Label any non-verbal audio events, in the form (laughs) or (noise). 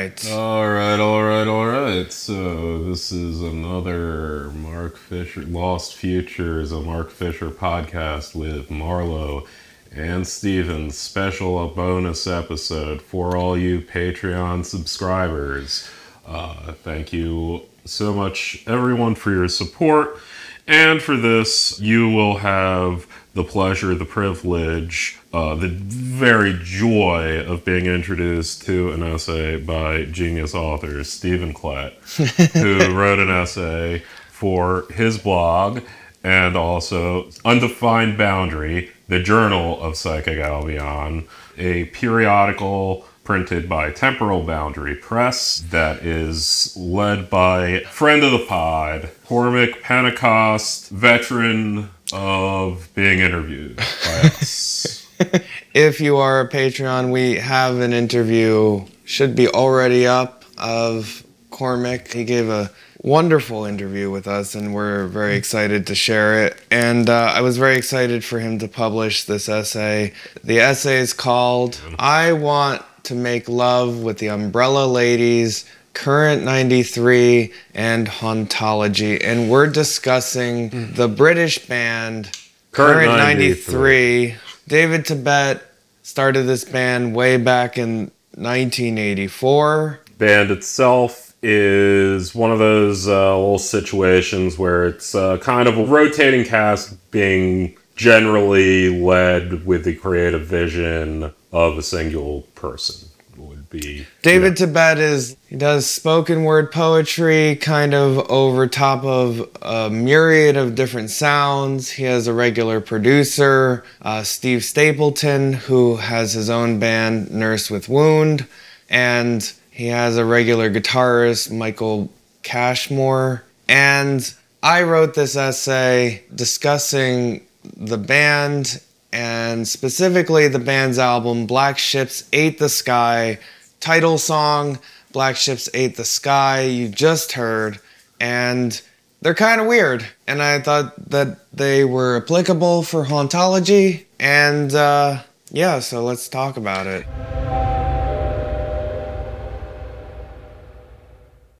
right. All right, all right, all right. So this is another Mark Fisher Lost Futures, a Mark Fisher podcast with Marlowe and Steven. Special bonus episode for all you Patreon subscribers. Uh, thank you so much, everyone, for your support. And for this, you will have the pleasure, the privilege, uh, the very joy of being introduced to an essay by genius author Steven Klett, who (laughs) wrote an essay for his blog and also Undefined Boundary, the Journal of Psychic Albion, a periodical printed by Temporal Boundary Press that is led by friend of the pod, Cormac Pentecost, veteran of being interviewed by (laughs) us. if you are a Patreon, we have an interview, should be already up, of Cormac. He gave a wonderful interview with us, and we're very excited to share it. And uh, I was very excited for him to publish this essay. The essay is called I Want to Make Love with the Umbrella Ladies. Current 93 and Hauntology, and we're discussing the British band Current Current 93. 93. David Tibet started this band way back in 1984. band itself is one of those uh, little situations where it's uh, kind of a rotating cast being generally led with the creative vision of a single person be David Tibet is he does spoken word poetry kind of over top of a myriad of different sounds. He has a regular producer, uh, Steve Stapleton, who has his own band, Nurse with Wound, and he has a regular guitarist, Michael Cashmore. And I wrote this essay discussing the band and specifically the band's album Black Ships Ate the Sky, title song Black Ships Ate the Sky, you just heard, and they're kind of weird. And I thought that they were applicable for hauntology, and uh, yeah, so let's talk about it.